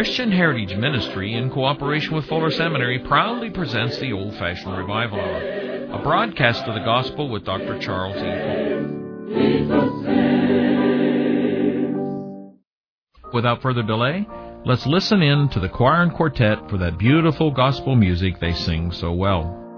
Christian Heritage Ministry, in cooperation with Fuller Seminary, proudly presents the Old Fashioned Revival Hour, a broadcast of the Gospel with Dr. Charles E. Cole. Without further delay, let's listen in to the choir and quartet for that beautiful gospel music they sing so well.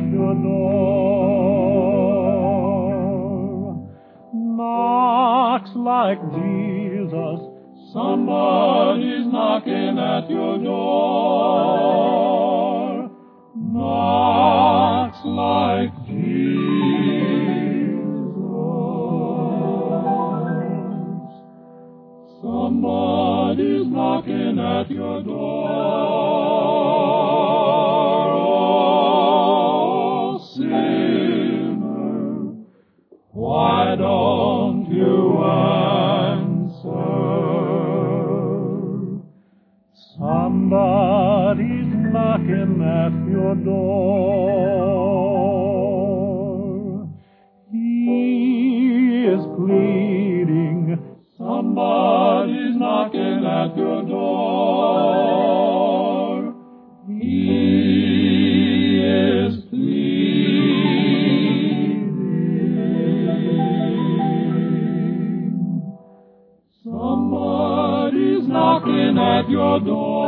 at your door. Knocks like Jesus, somebody's knocking at your door. Knocks like Jesus, somebody's knocking at your door. Somebody's knocking at your door. He is pleading. Somebody's knocking at your door. He is pleading. Somebody's knocking at your door.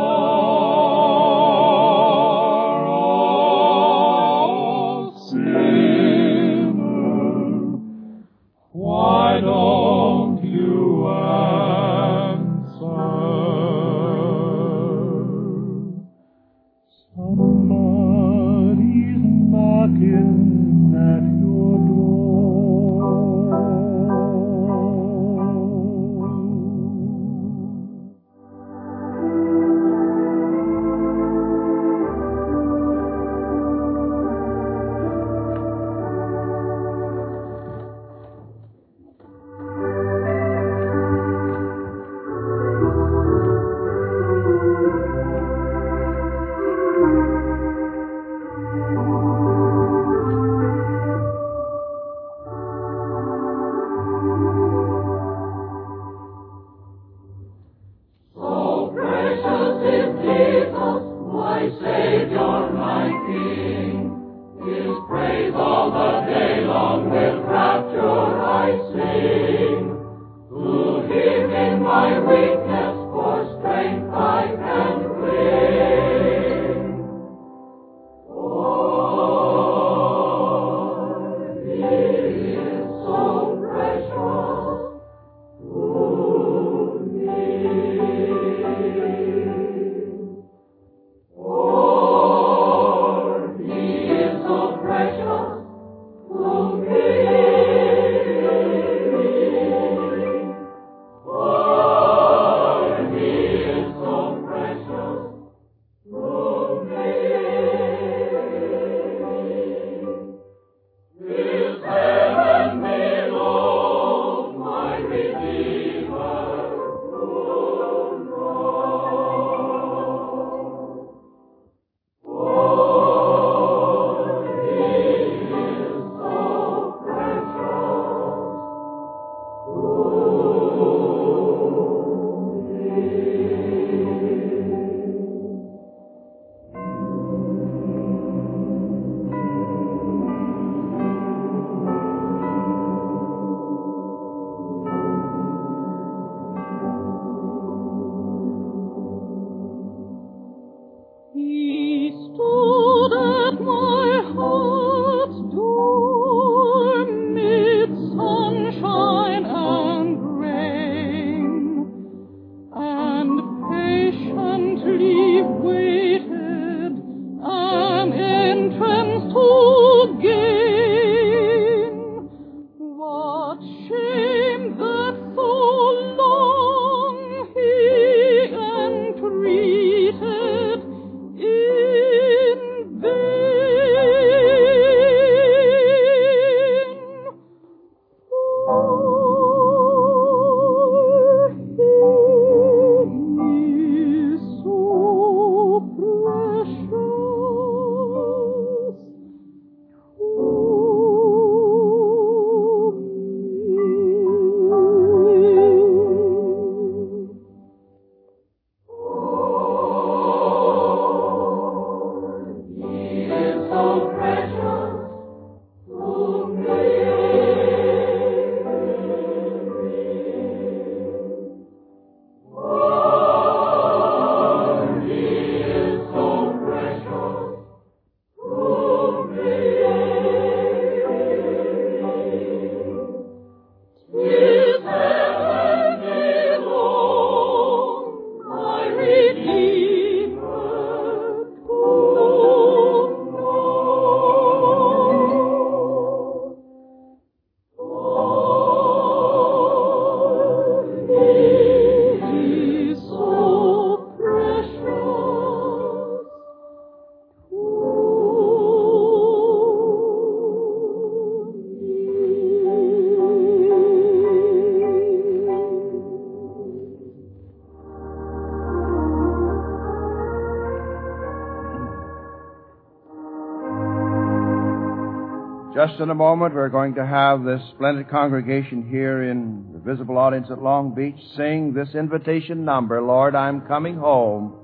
Just in a moment, we're going to have this splendid congregation here in the visible audience at Long Beach sing this invitation number, Lord, I'm coming home.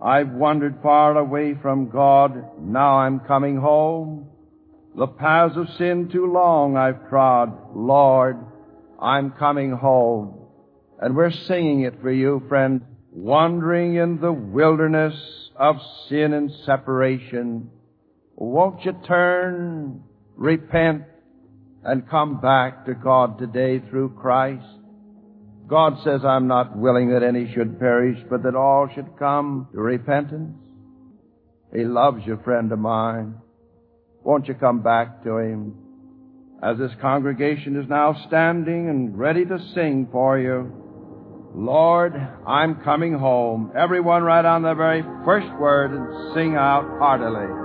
I've wandered far away from God. Now I'm coming home. The paths of sin too long I've trod. Lord, I'm coming home. And we're singing it for you, friend, wandering in the wilderness of sin and separation. Won't you turn repent and come back to God today through Christ. God says, I'm not willing that any should perish, but that all should come to repentance. He loves you, friend of mine. Won't you come back to Him? As this congregation is now standing and ready to sing for you, Lord, I'm coming home. Everyone right on the very first word and sing out heartily.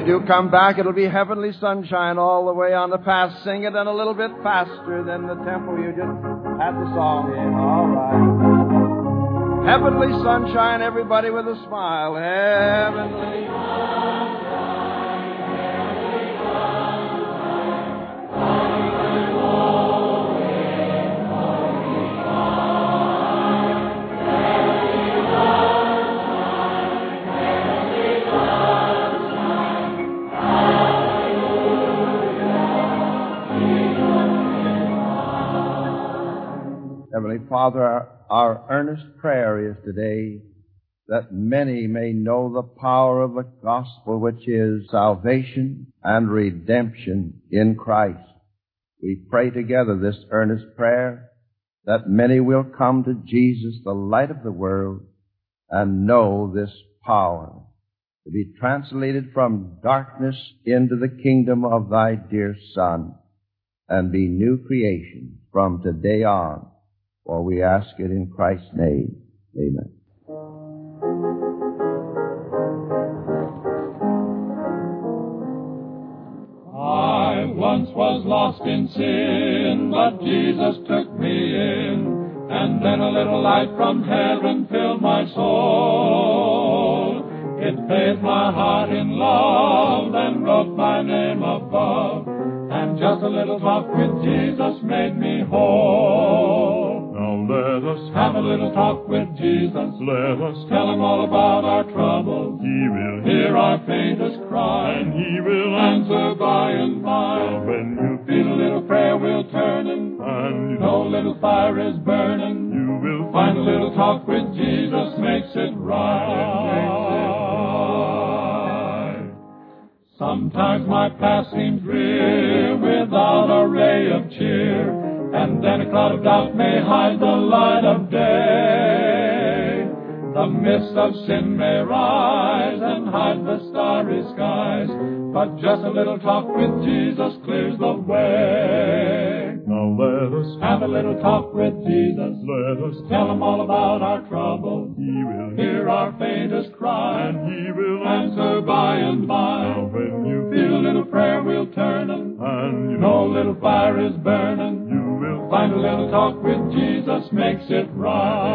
You do come back, it'll be heavenly sunshine all the way on the path. Sing it and a little bit faster than the tempo you just had the song in. All right. Heavenly sunshine, everybody with a smile. Heavenly. Heavenly Father, our earnest prayer is today that many may know the power of the gospel which is salvation and redemption in Christ. We pray together this earnest prayer that many will come to Jesus, the light of the world, and know this power to be translated from darkness into the kingdom of thy dear Son and be new creation from today on For we ask it in Christ's name. Amen. I once was lost in sin, but Jesus took me in, and then a little light from heaven filled my soul. It bathed my heart in love and wrote my name above, and just a little talk with Jesus made me whole. Now let us have a little talk with Jesus. Let us tell him all about our troubles. He will hear our faintest cry, and he will answer by and by. When you feel a little prayer will turn and, and you know a little fire is burning, you will find a little talk with Jesus makes it right. Sometimes my past seems drear without a ray of cheer, and then a cloud of doubt may of sin may rise and hide the starry skies, but just a little talk with Jesus clears the way. Now let us have a little talk with Jesus. Let us tell him all about our troubles. He will hear our faintest cry, and he will answer by and by. Now when you feel a little prayer will turn, and, and you know a little fire is burning, you will find a little talk with Jesus makes it right.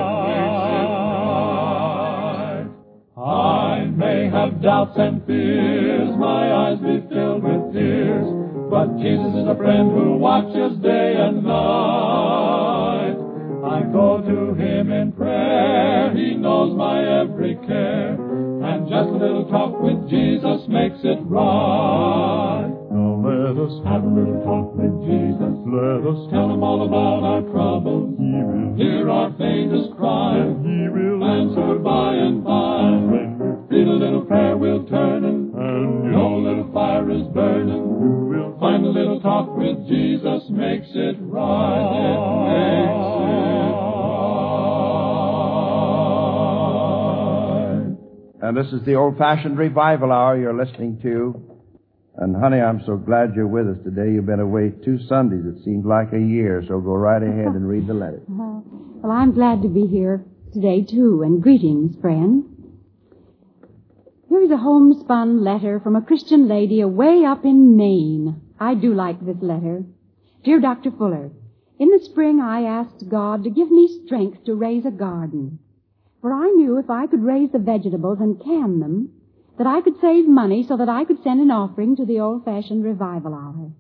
Have doubts and fears, my eyes be filled with tears, but Jesus is a friend who watches day and night. I go to him in prayer, he knows my every care, and just a little talk with Jesus makes it right. Now let us have a little talk with Jesus. Let us tell him all about our troubles. He will hear our faintest cry, and he will answer by and by. Prayer will turn, and, and you know a little fire is burning, you will find a little talk with Jesus makes it right. It makes it right. And this is the old-fashioned revival hour you're listening to. And honey, I'm so glad you're with us today. You've been away two Sundays. It seems like a year, so go right ahead and read the letter. Uh, well, I'm glad to be here today, too, and greetings, friend. Here's a homespun letter from a Christian lady away up in Maine. I do like this letter. Dear Dr. Fuller, in the spring I asked God to give me strength to raise a garden. For I knew if I could raise the vegetables and can them, that I could save money so that I could send an offering to the old-fashioned revival hour.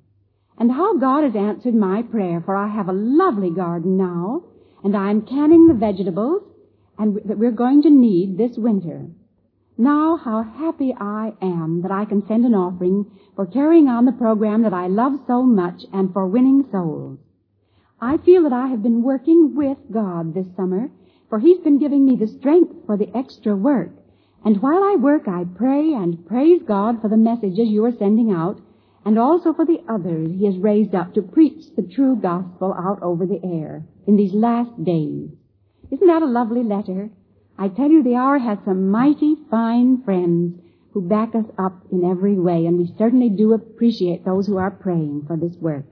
And how God has answered my prayer, for I have a lovely garden now, and I am canning the vegetables, and that we're going to need this winter. Now, how happy I am that I can send an offering for carrying on the program that I love so much and for winning souls. I feel that I have been working with God this summer, for He's been giving me the strength for the extra work. And while I work, I pray and praise God for the messages you are sending out, and also for the others He has raised up to preach the true gospel out over the air in these last days. Isn't that a lovely letter? I tell you, the hour has some mighty fine friends who back us up in every way, and we certainly do appreciate those who are praying for this work.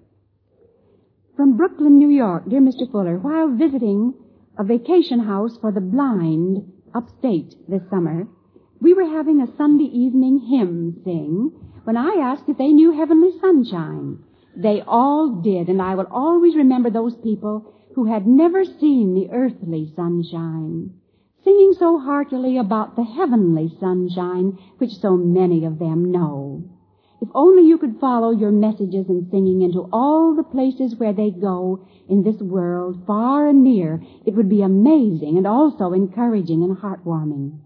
From Brooklyn, New York, dear Mr. Fuller, while visiting a vacation house for the blind upstate this summer, we were having a Sunday evening hymn sing when I asked if they knew Heavenly Sunshine. They all did, and I will always remember those people who had never seen the earthly sunshine, singing so heartily about the heavenly sunshine which so many of them know. If only you could follow your messages and singing into all the places where they go in this world, far and near, it would be amazing and also encouraging and heartwarming.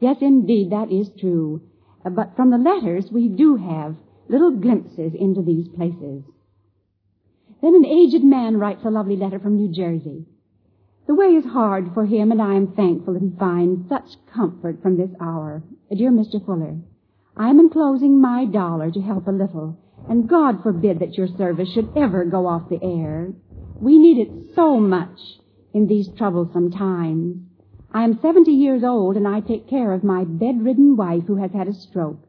Yes, indeed, that is true. Uh, But from the letters, we do have little glimpses into these places. Then an aged man writes a lovely letter from New Jersey. The way is hard for him, and I am thankful that he finds such comfort from this hour. Dear Mr. Fuller, I am enclosing my dollar to help a little, and God forbid that your service should ever go off the air. We need it so much in these troublesome times. I am 70 years old and I take care of my bedridden wife who has had a stroke.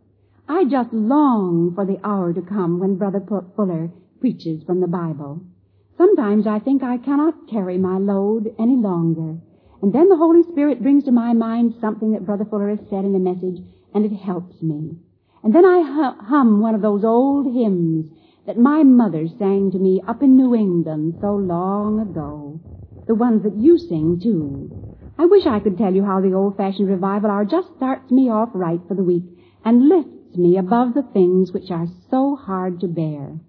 I just long for the hour to come when Brother Fuller preaches from the Bible. Sometimes I think I cannot carry my load any longer. And then the Holy Spirit brings to my mind something that Brother Fuller has said in the message, and it helps me. And then I hum one of those old hymns that my mother sang to me up in New England so long ago. The ones that you sing, too. I wish I could tell you how the old-fashioned revival hour just starts me off right for the week and lifts me above the things which are so hard to bear.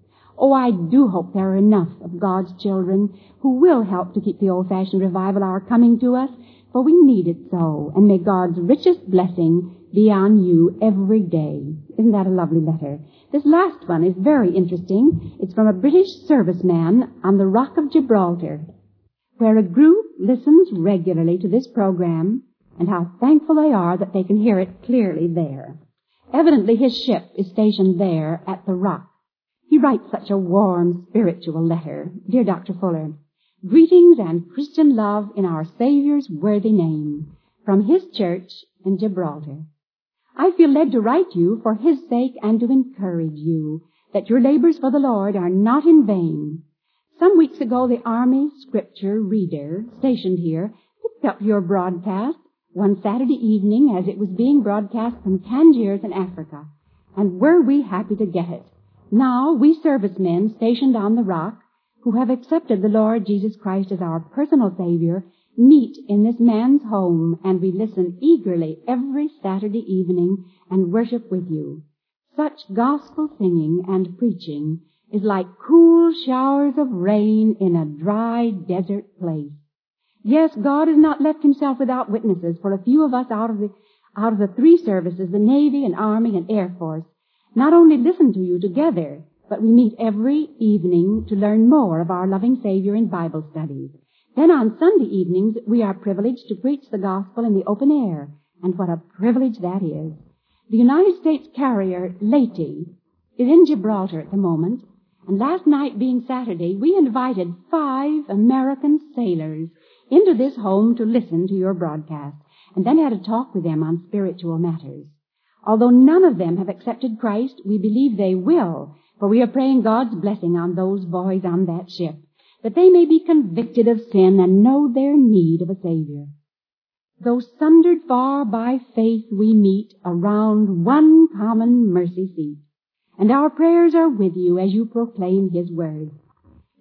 Oh, I do hope there are enough of God's children who will help to keep the old-fashioned revival hour coming to us, for we need it so, and may God's richest blessing be on you every day. Isn't that a lovely letter? This last one is very interesting. It's from a British serviceman on the Rock of Gibraltar, where a group listens regularly to this program, and how thankful they are that they can hear it clearly there. Evidently his ship is stationed there at the Rock. He writes such a warm, spiritual letter. Dear Dr. Fuller, greetings and Christian love in our Savior's worthy name from his church in Gibraltar. I feel led to write you for his sake and to encourage you that your labors for the Lord are not in vain. Some weeks ago, the Army Scripture Reader stationed here picked up your broadcast one Saturday evening as it was being broadcast from Tangiers in Africa. And were we happy to get it? Now, we servicemen stationed on the rock, who have accepted the Lord Jesus Christ as our personal Savior, meet in this man's home and we listen eagerly every Saturday evening and worship with you. Such gospel singing and preaching is like cool showers of rain in a dry desert place. Yes, God has not left himself without witnesses for a few of us out of the, out of the three services, the Navy and Army and Air Force, not only listen to you together, but we meet every evening to learn more of our loving Savior in Bible studies. Then on Sunday evenings, we are privileged to preach the gospel in the open air, and what a privilege that is. The United States carrier Leyte is in Gibraltar at the moment, and last night being Saturday, we invited five American sailors into this home to listen to your broadcast, and then had a talk with them on spiritual matters. Although none of them have accepted Christ, we believe they will, for we are praying God's blessing on those boys on that ship, that they may be convicted of sin and know their need of a Savior. Though sundered far by faith, we meet around one common mercy seat, and our prayers are with you as you proclaim His word.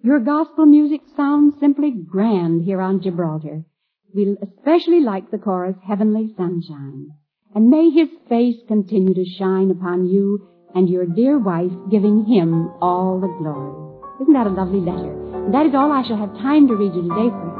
Your gospel music sounds simply grand here on Gibraltar. We especially like the chorus, Heavenly Sunshine and may his face continue to shine upon you and your dear wife, giving him all the glory. Isn't that a lovely letter? And that is all I shall have time to read you today, friends.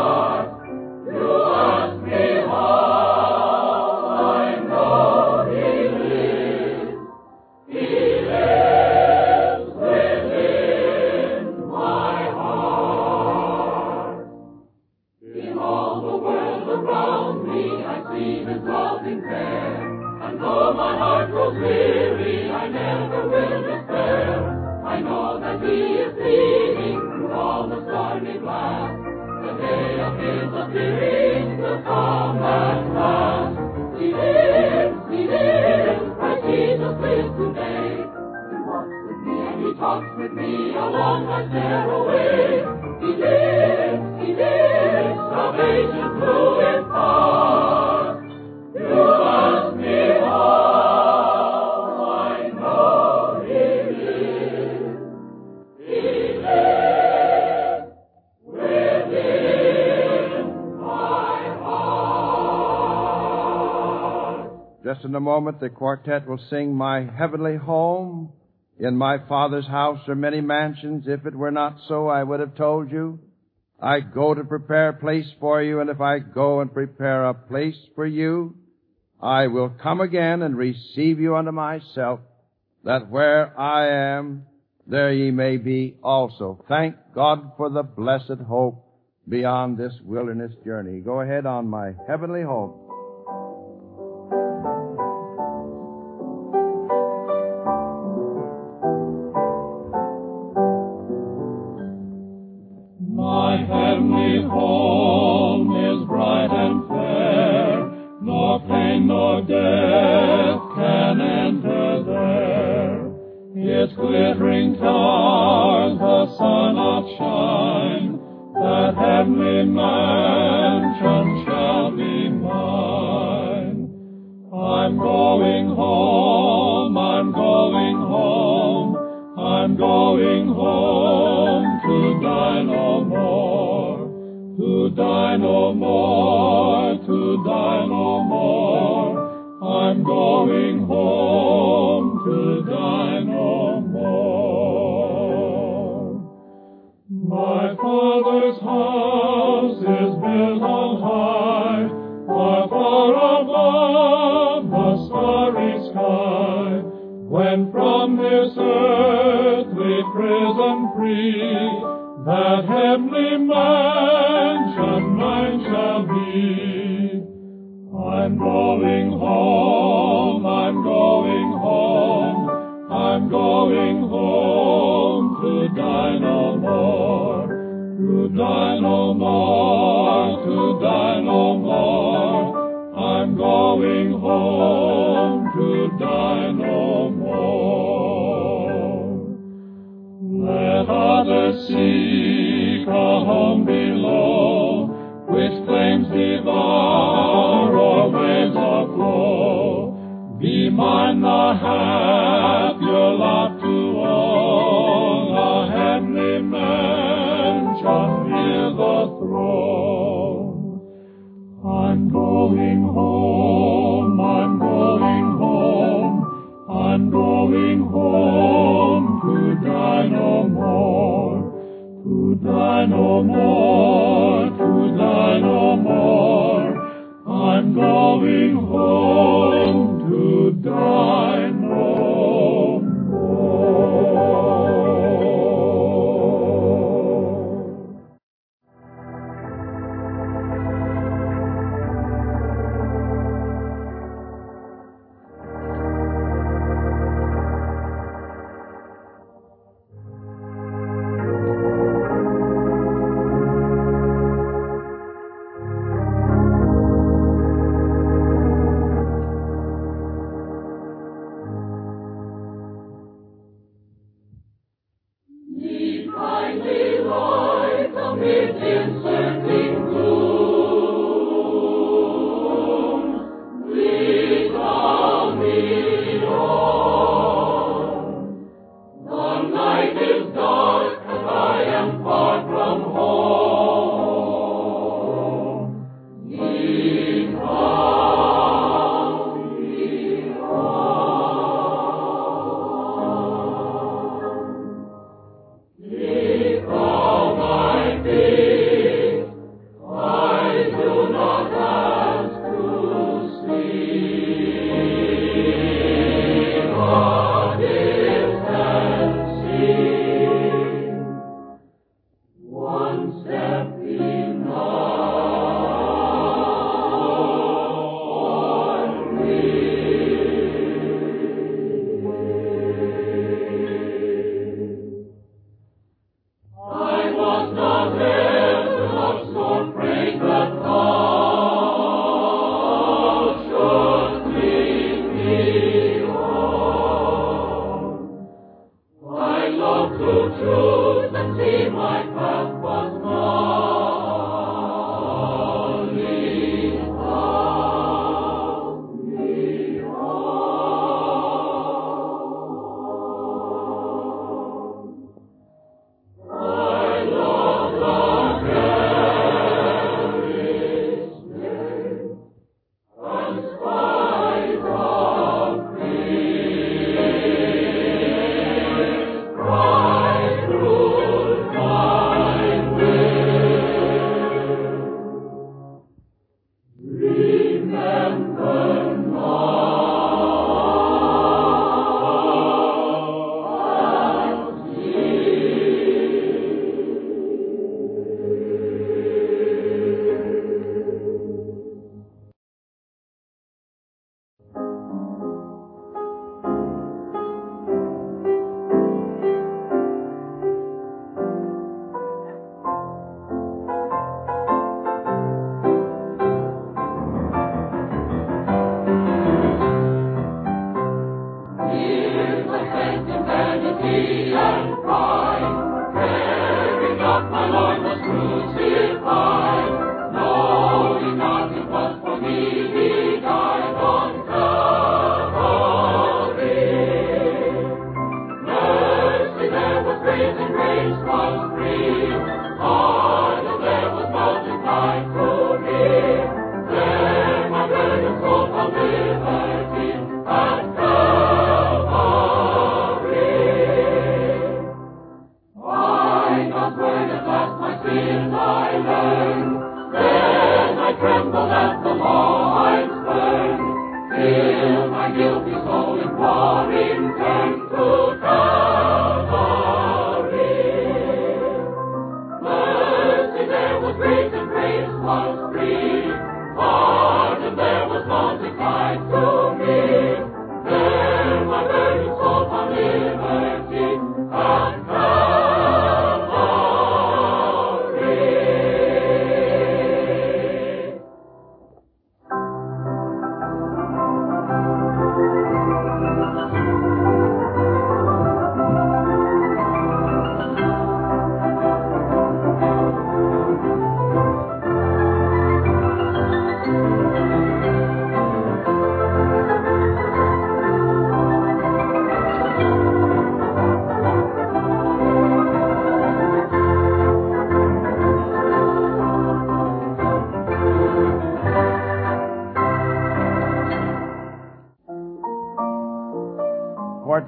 the quartet will sing My Heavenly Home. In my Father's house are many mansions. If it were not so, I would have told you. I go to prepare a place for you, and if I go and prepare a place for you, I will come again and receive you unto myself, that where I am, there ye may be also. Thank God for the blessed hope beyond this wilderness journey. Go ahead on my heavenly home. Pain nor death can enter there. Its glittering towers the sun outshine, that heavenly mansion shall be mine. I'm going home, I'm going home, I'm going home to die no more, to die no more, die no more. I'm going home to die no more. My father's house is built on high, far, far above the starry sky. When from this earthly prison free, that heavenly mansion I'm going home, I'm going home, I'm going home to die no more, to die no more, to die no more. I'm going home to die no more. Let others seek a home below, which flames devour mine the happier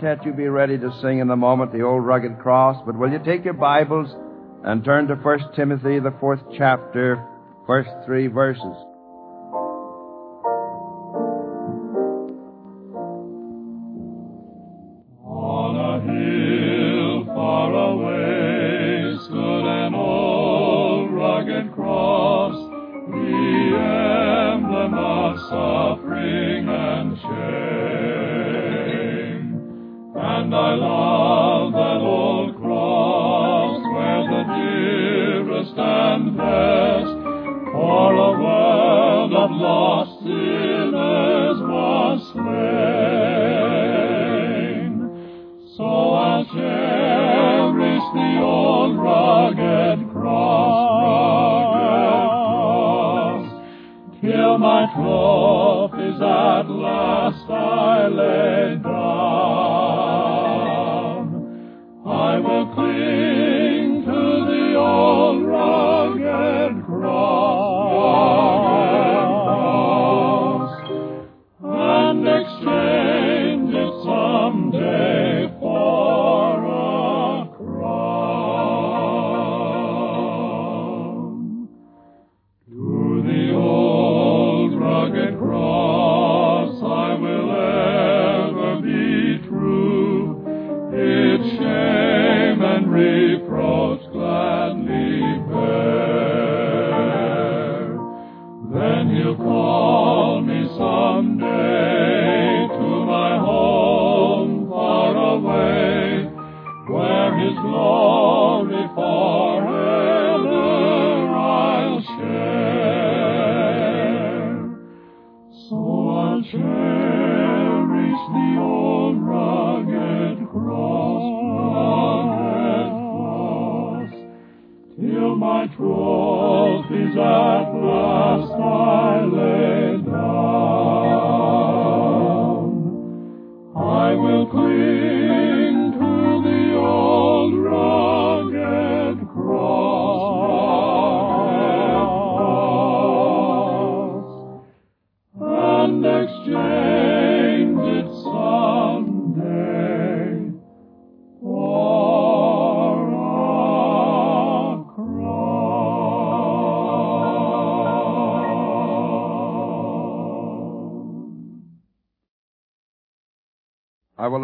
quartet, you be ready to sing in a moment the old rugged cross, but will you take your Bibles and turn to 1 Timothy, the fourth chapter, first three verses.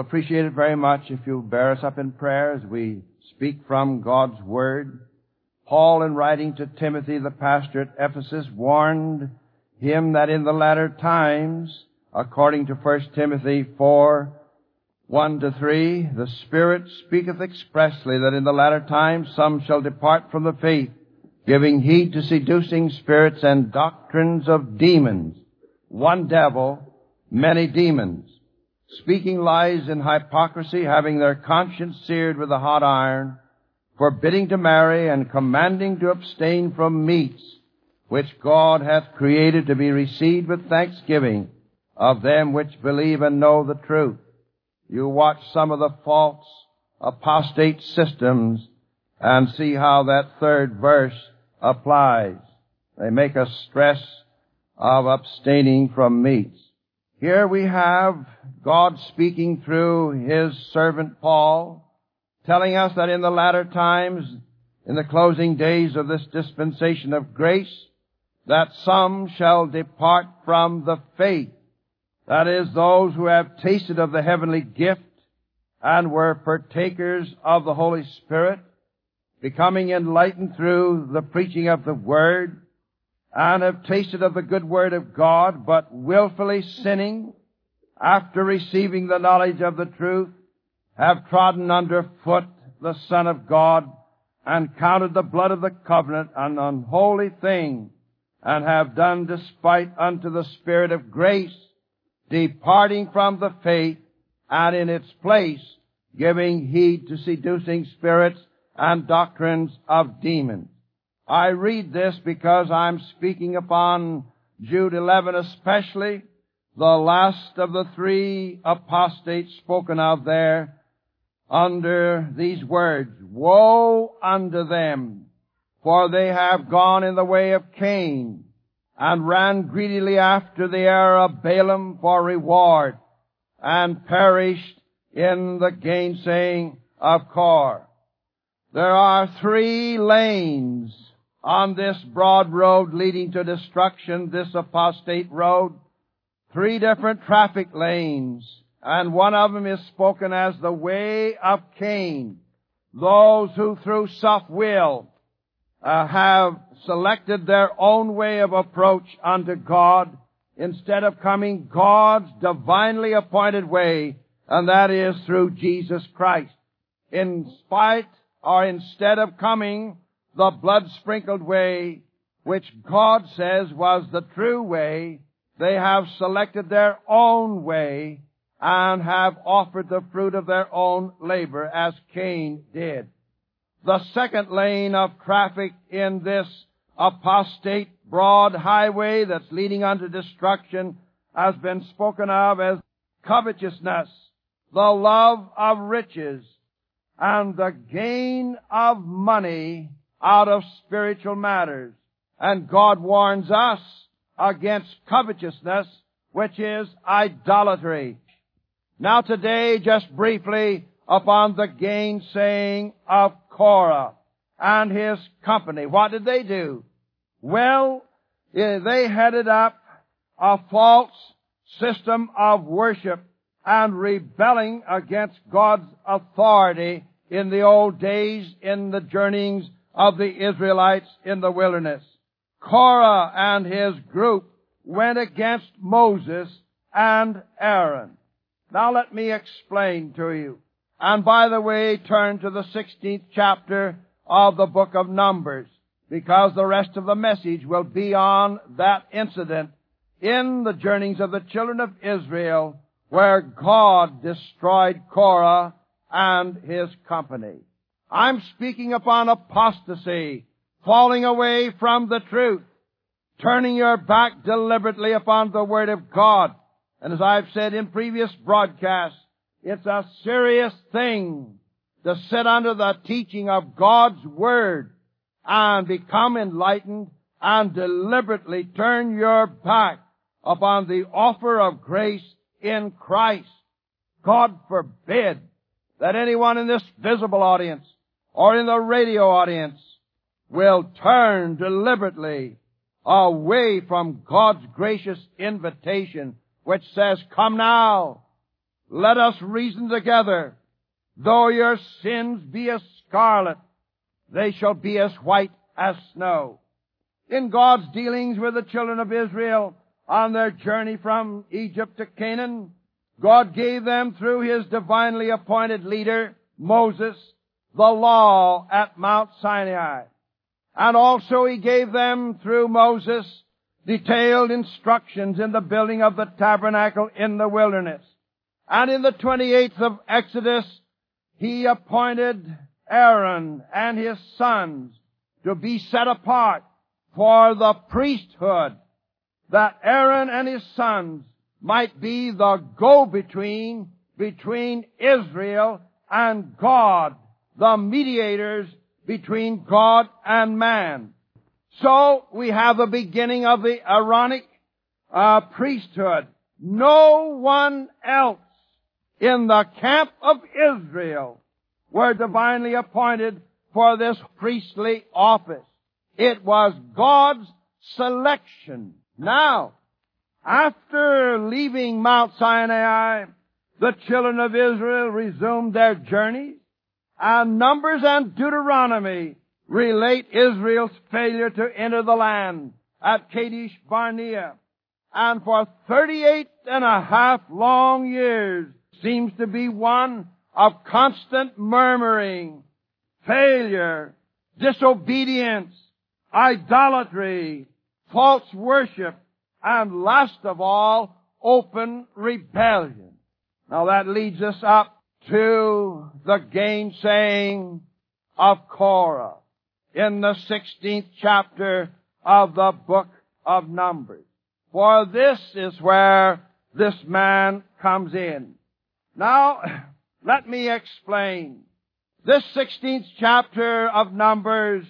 Appreciate it very much if you bear us up in prayer as we speak from God's Word. Paul, in writing to Timothy, the pastor at Ephesus, warned him that in the latter times, according to 1 Timothy 4, 1 to 3, the Spirit speaketh expressly that in the latter times some shall depart from the faith, giving heed to seducing spirits and doctrines of demons. One devil, many demons speaking lies in hypocrisy, having their conscience seared with a hot iron, forbidding to marry and commanding to abstain from meats which God hath created to be received with thanksgiving of them which believe and know the truth. You watch some of the false apostate systems and see how that third verse applies. They make a stress of abstaining from meats. Here we have God speaking through His servant Paul, telling us that in the latter times, in the closing days of this dispensation of grace, that some shall depart from the faith. That is, those who have tasted of the heavenly gift and were partakers of the Holy Spirit, becoming enlightened through the preaching of the Word, and have tasted of the good Word of God, but wilfully sinning, after receiving the knowledge of the truth, have trodden under foot the Son of God, and counted the blood of the covenant an unholy thing, and have done despite unto the Spirit of grace, departing from the faith, and in its place giving heed to seducing spirits and doctrines of demons. I read this because I'm speaking upon Jude 11 especially, the last of the three apostates spoken of there under these words, Woe unto them, for they have gone in the way of Cain, and ran greedily after the error of Balaam for reward, and perished in the gainsaying of Kor. There are three lanes on this broad road leading to destruction, this apostate road. Three different traffic lanes. And one of them is spoken as the way of Cain. Those who through self-will uh, have selected their own way of approach unto God instead of coming God's divinely appointed way, and that is through Jesus Christ. In spite or instead of coming the blood sprinkled way, which God says was the true way, they have selected their own way and have offered the fruit of their own labor as Cain did. The second lane of traffic in this apostate broad highway that's leading unto destruction has been spoken of as covetousness, the love of riches, and the gain of money out of spiritual matters. And God warns us against covetousness, which is idolatry. Now today, just briefly, upon the gainsaying of Korah and his company. What did they do? Well, eh, they headed up a false system of worship and rebelling against God's authority in the old days in the journeyings of the Israelites in the wilderness. Korah and his group went against Moses and Aaron. Now let me explain to you. And by the way, turn to the 16th chapter of the book of Numbers, because the rest of the message will be on that incident in the journeyings of the children of Israel where God destroyed Korah and his company. I'm speaking upon apostasy, falling away from the truth, turning your back deliberately upon the Word of God. And as I've said in previous broadcasts, it's a serious thing to sit under the teaching of God's Word and become enlightened and deliberately turn your back upon the offer of grace in Christ. God forbid that anyone in this visible audience or in the radio audience will turn deliberately away from God's gracious invitation which says, come now, let us reason together. Though your sins be as scarlet, they shall be as white as snow. In God's dealings with the children of Israel on their journey from Egypt to Canaan, God gave them through His divinely appointed leader, Moses, the law at Mount Sinai. And also He gave them through Moses detailed instructions in the building of the tabernacle in the wilderness. And in the 28th of Exodus, he appointed Aaron and his sons to be set apart for the priesthood, that Aaron and his sons might be the go-between between Israel and God, the mediators between God and man. So we have the beginning of the Aaronic uh, priesthood. No one else in the camp of Israel were divinely appointed for this priestly office. It was God's selection. Now, after leaving Mount Sinai, the children of Israel resumed their journeys, and Numbers and Deuteronomy relate Israel's failure to enter the land at Kadesh Barnea. And for 38 and a half long years seems to be one of constant murmuring, failure, disobedience, idolatry, false worship, and last of all, open rebellion. Now that leads us up to the gainsaying of Korah in the 16th chapter of the book of Numbers. For this is where this man comes in. Now, let me explain. This 16th chapter of Numbers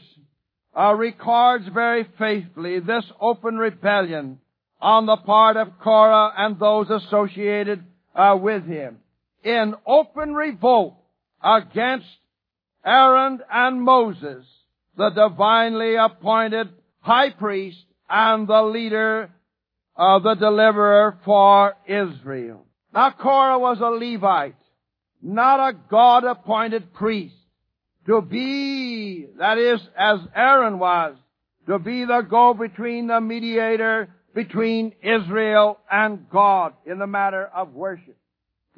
uh, records very faithfully this open rebellion on the part of Korah and those associated uh, with him in open revolt against Aaron and Moses, the divinely appointed high priest and the leader of the deliverer for Israel. Now Korah was a Levite, not a God appointed priest to be, that is, as Aaron was, to be the go-between, the mediator between Israel and God in the matter of worship.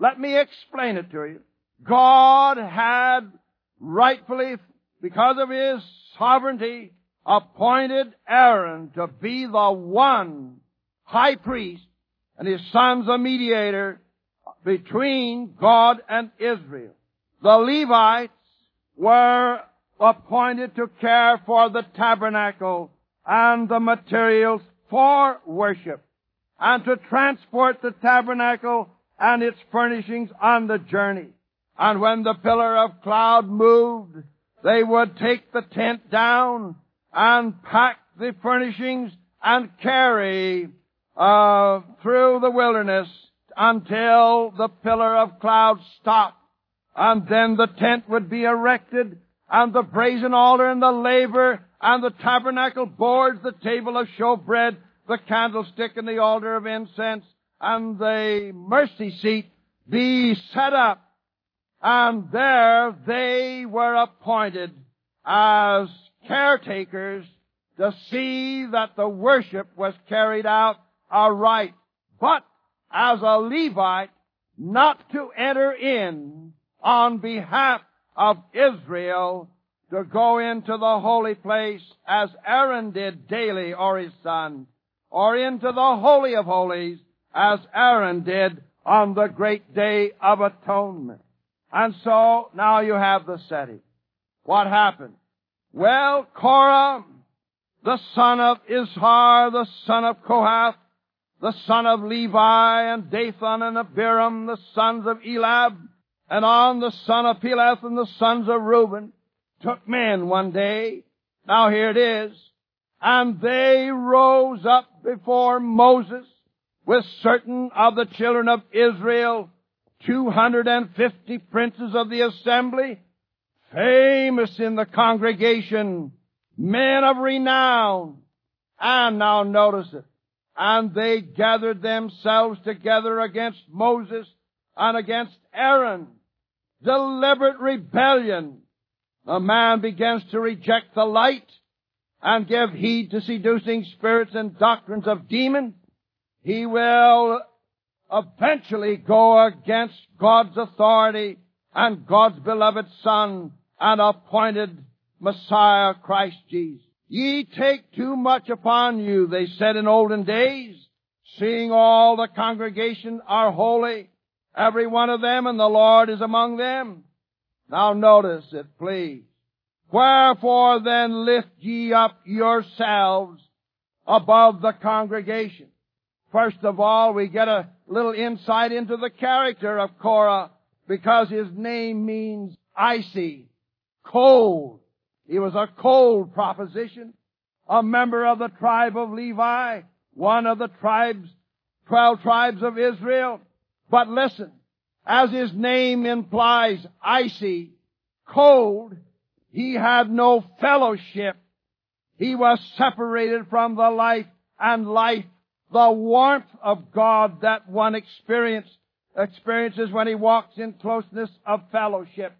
Let me explain it to you. God had rightfully, because of His sovereignty, appointed Aaron to be the one high priest and his sons a mediator between God and Israel. The Levites were appointed to care for the tabernacle and the materials for worship and to transport the tabernacle and its furnishings on the journey. And when the pillar of cloud moved, they would take the tent down and pack the furnishings and carry uh, through the wilderness until the pillar of cloud stopped. And then the tent would be erected and the brazen altar and the laver and the tabernacle boards, the table of showbread, the candlestick and the altar of incense and the mercy seat be set up. And there they were appointed as caretakers to see that the worship was carried out aright. But as a Levite, not to enter in on behalf of Israel to go into the holy place as Aaron did daily or his son, or into the Holy of Holies as Aaron did On the great day of atonement. And so now you have the setting. What happened? Well, Korah, the son of Izhar, the son of Kohath, the son of Levi, and Dathan and Abiram, the sons of Eliab, and on the son of Peleth and the sons of Reuben, took men one day. Now here it is. And they rose up before Moses with certain of the children of Israel, 250 princes of the assembly, famous in the congregation, men of renown. And now notice it. And they gathered themselves together against Moses and against Aaron. Deliberate rebellion. A man begins to reject the light and give heed to seducing spirits and doctrines of demons he will eventually go against God's authority and God's beloved Son and appointed Messiah Christ Jesus. Ye take too much upon you, they said in olden days, seeing all the congregation are holy, Every one of them, and the Lord is among them. Now notice it, please. Wherefore then lift ye up yourselves above the congregation. First of all, we get a little insight into the character of Korah because his name means icy, cold. He was a cold proposition, a member of the tribe of Levi, one of the tribes, twelve tribes of Israel. But listen, as his name implies icy, cold, he had no fellowship. He was separated from the life and life, the warmth of God that one experience, experiences when he walks in closeness of fellowship.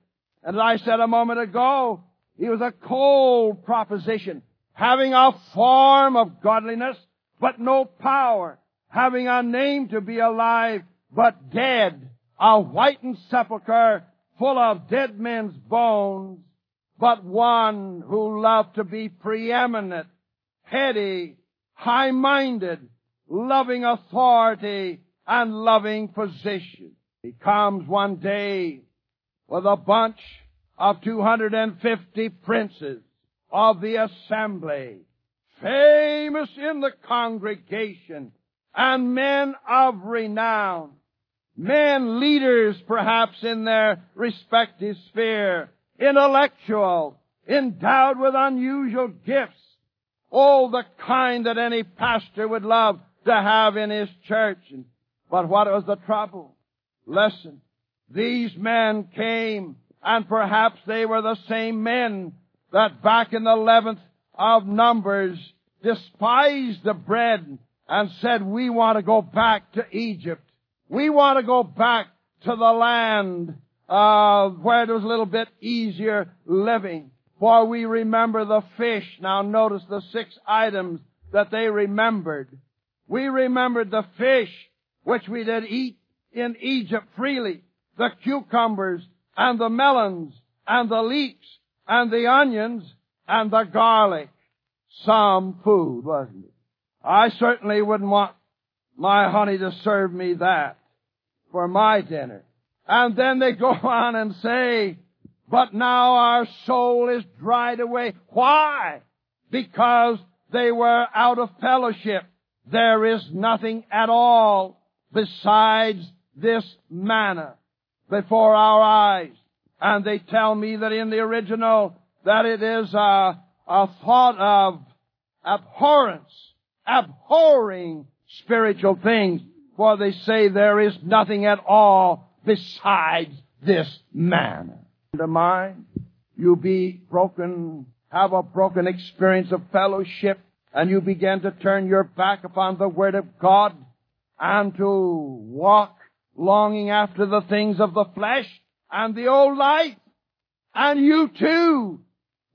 And as I said a moment ago, he was a cold proposition, having a form of godliness, but no power, having a name to be alive, but dead, a whitened sepulchre full of dead men's bones, but one who loved to be preeminent, heady, high-minded, loving authority, and loving position. He comes one day with a bunch of 250 princes of the assembly, famous in the congregation, and men of renown, men leaders perhaps in their respective sphere, intellectual, endowed with unusual gifts, all the kind that any pastor would love to have in his church. But what was the trouble? Listen, these men came and perhaps they were the same men that back in the 11th of Numbers despised the bread and said, we want to go back to Egypt. We want to go back to the land uh, where it was a little bit easier living. For we remember the fish. Now notice the six items that they remembered. We remembered the fish which we did eat in Egypt freely, the cucumbers and the melons and the leeks and the onions and the garlic. Some food, wasn't it? I certainly wouldn't want my honey to serve me that for my dinner. And then they go on and say, but now our soul is dried away. Why? Because they were out of fellowship. There is nothing at all besides this manna before our eyes. And they tell me that in the original that it is a, a thought of abhorrence, abhorring spiritual things, for they say there is nothing at all besides this man. To mind, you be broken, have a broken experience of fellowship, and you begin to turn your back upon the Word of God and to walk longing after the things of the flesh and the old life. And you too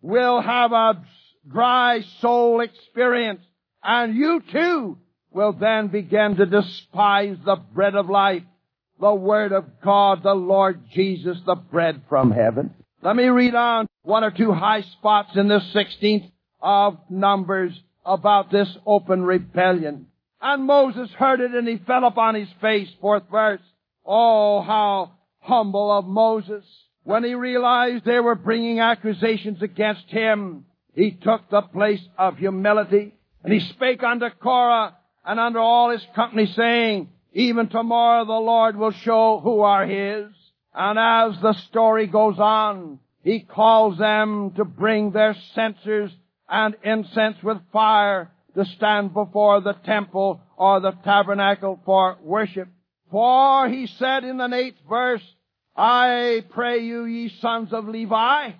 will have a dry soul experience and you too will then begin to despise the bread of life the Word of God, the Lord Jesus, the bread from heaven. Let me read on one or two high spots in the 16th of Numbers about this open rebellion. And Moses heard it and he fell upon his face, fourth verse. Oh, how humble of Moses. When he realized they were bringing accusations against him, he took the place of humility and he spake unto Korah and unto all his company saying, even tomorrow the Lord will show who are His. And as the story goes on, He calls them to bring their censers and incense with fire to stand before the temple or the tabernacle for worship. For he said in the eighth verse, I pray you, ye sons of Levi,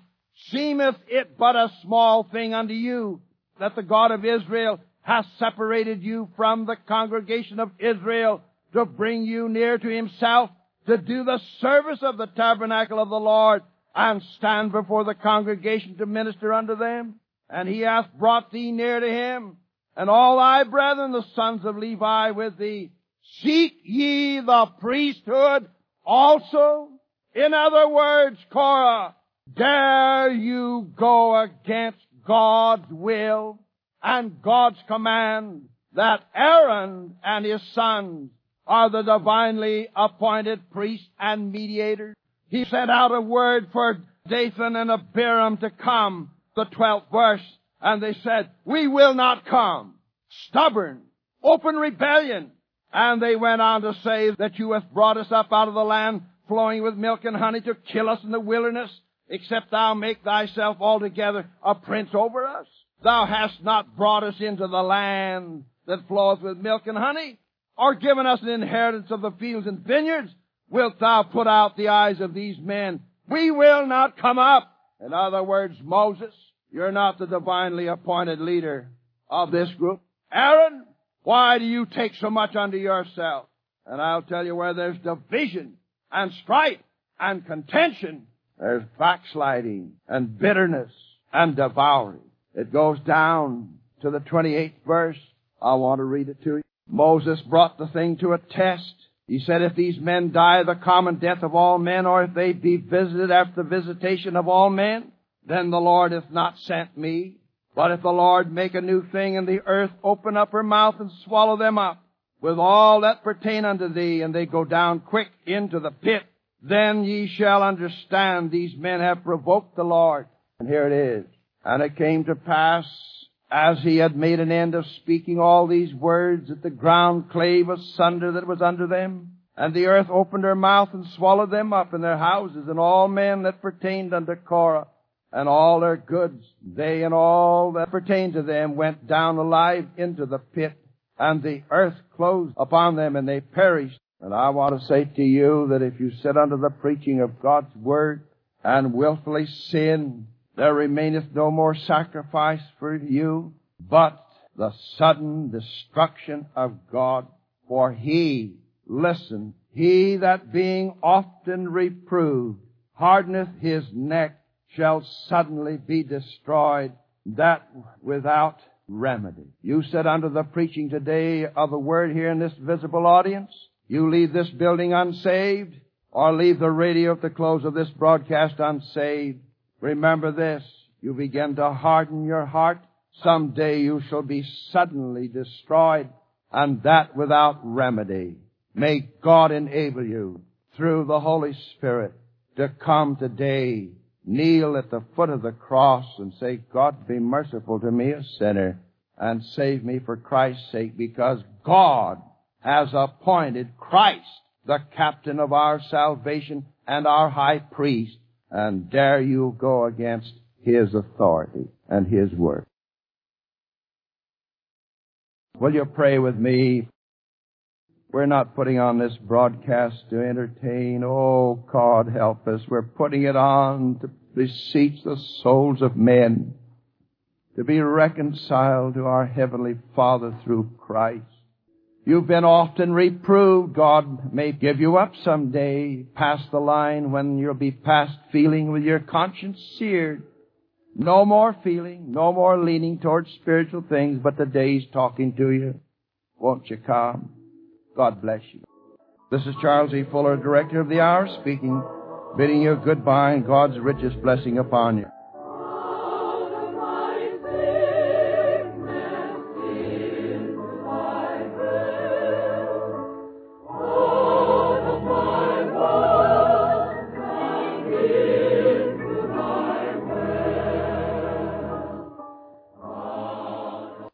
seemeth it but a small thing unto you that the God of Israel hath separated you from the congregation of Israel to bring you near to himself, to do the service of the tabernacle of the Lord, and stand before the congregation to minister unto them. And he hath brought thee near to him, and all thy brethren, the sons of Levi, with thee. Seek ye the priesthood also? In other words, Korah, dare you go against God's will and God's command that Aaron and his sons are the divinely appointed priests and mediators. He sent out a word for Dathan and Abiram to come, the 12th verse, and they said, we will not come. Stubborn, open rebellion. And they went on to say that you hast brought us up out of the land flowing with milk and honey to kill us in the wilderness, except thou make thyself altogether a prince over us. Thou hast not brought us into the land that floweth with milk and honey, or given us an inheritance of the fields and vineyards. Wilt thou put out the eyes of these men? We will not come up. In other words, Moses, you're not the divinely appointed leader of this group. Aaron, why do you take so much unto yourself? And I'll tell you where there's division and strife and contention, there's backsliding and bitterness and devouring. It goes down to the 28th verse. I want to read it to you. Moses brought the thing to a test. He said, if these men die the common death of all men, or if they be visited after the visitation of all men, then the Lord hath not sent me. But if the Lord make a new thing and the earth open up her mouth and swallow them up with all that pertain unto thee, and they go down quick into the pit, then ye shall understand these men have provoked the Lord. And here it is. And it came to pass, as he had made an end of speaking all these words, that the ground clave asunder that was under them, and the earth opened her mouth and swallowed them up in their houses, and all men that pertained unto Korah, and all their goods, they and all that pertained to them went down alive into the pit, and the earth closed upon them, and they perished. And I want to say to you that if you sit under the preaching of God's word and wilfully sin, there remaineth no more sacrifice for you, but the sudden destruction of God. For he, listen, he that being often reproved, hardeneth his neck, shall suddenly be destroyed, that without remedy. You sit under the preaching today of the word here in this visible audience. You leave this building unsaved, or leave the radio at the close of this broadcast unsaved. Remember this, you begin to harden your heart, someday you shall be suddenly destroyed, and that without remedy. May God enable you, through the Holy Spirit, to come today kneel at the foot of the cross and say, God be merciful to me, a sinner, and save me for Christ's sake, because God has appointed Christ the captain of our salvation and our high priest, and dare you go against his authority and his word. Will you pray with me? We're not putting on this broadcast to entertain. Oh, God help us. We're putting it on to beseech the souls of men to be reconciled to our Heavenly Father through Christ. You've been often reproved. God may give you up someday, past the line when you'll be past feeling with your conscience seared. No more feeling, no more leaning towards spiritual things, but the day's talking to you. Won't you come? God bless you. This is Charles E. Fuller, Director of the Hour, speaking, bidding you goodbye and God's richest blessing upon you.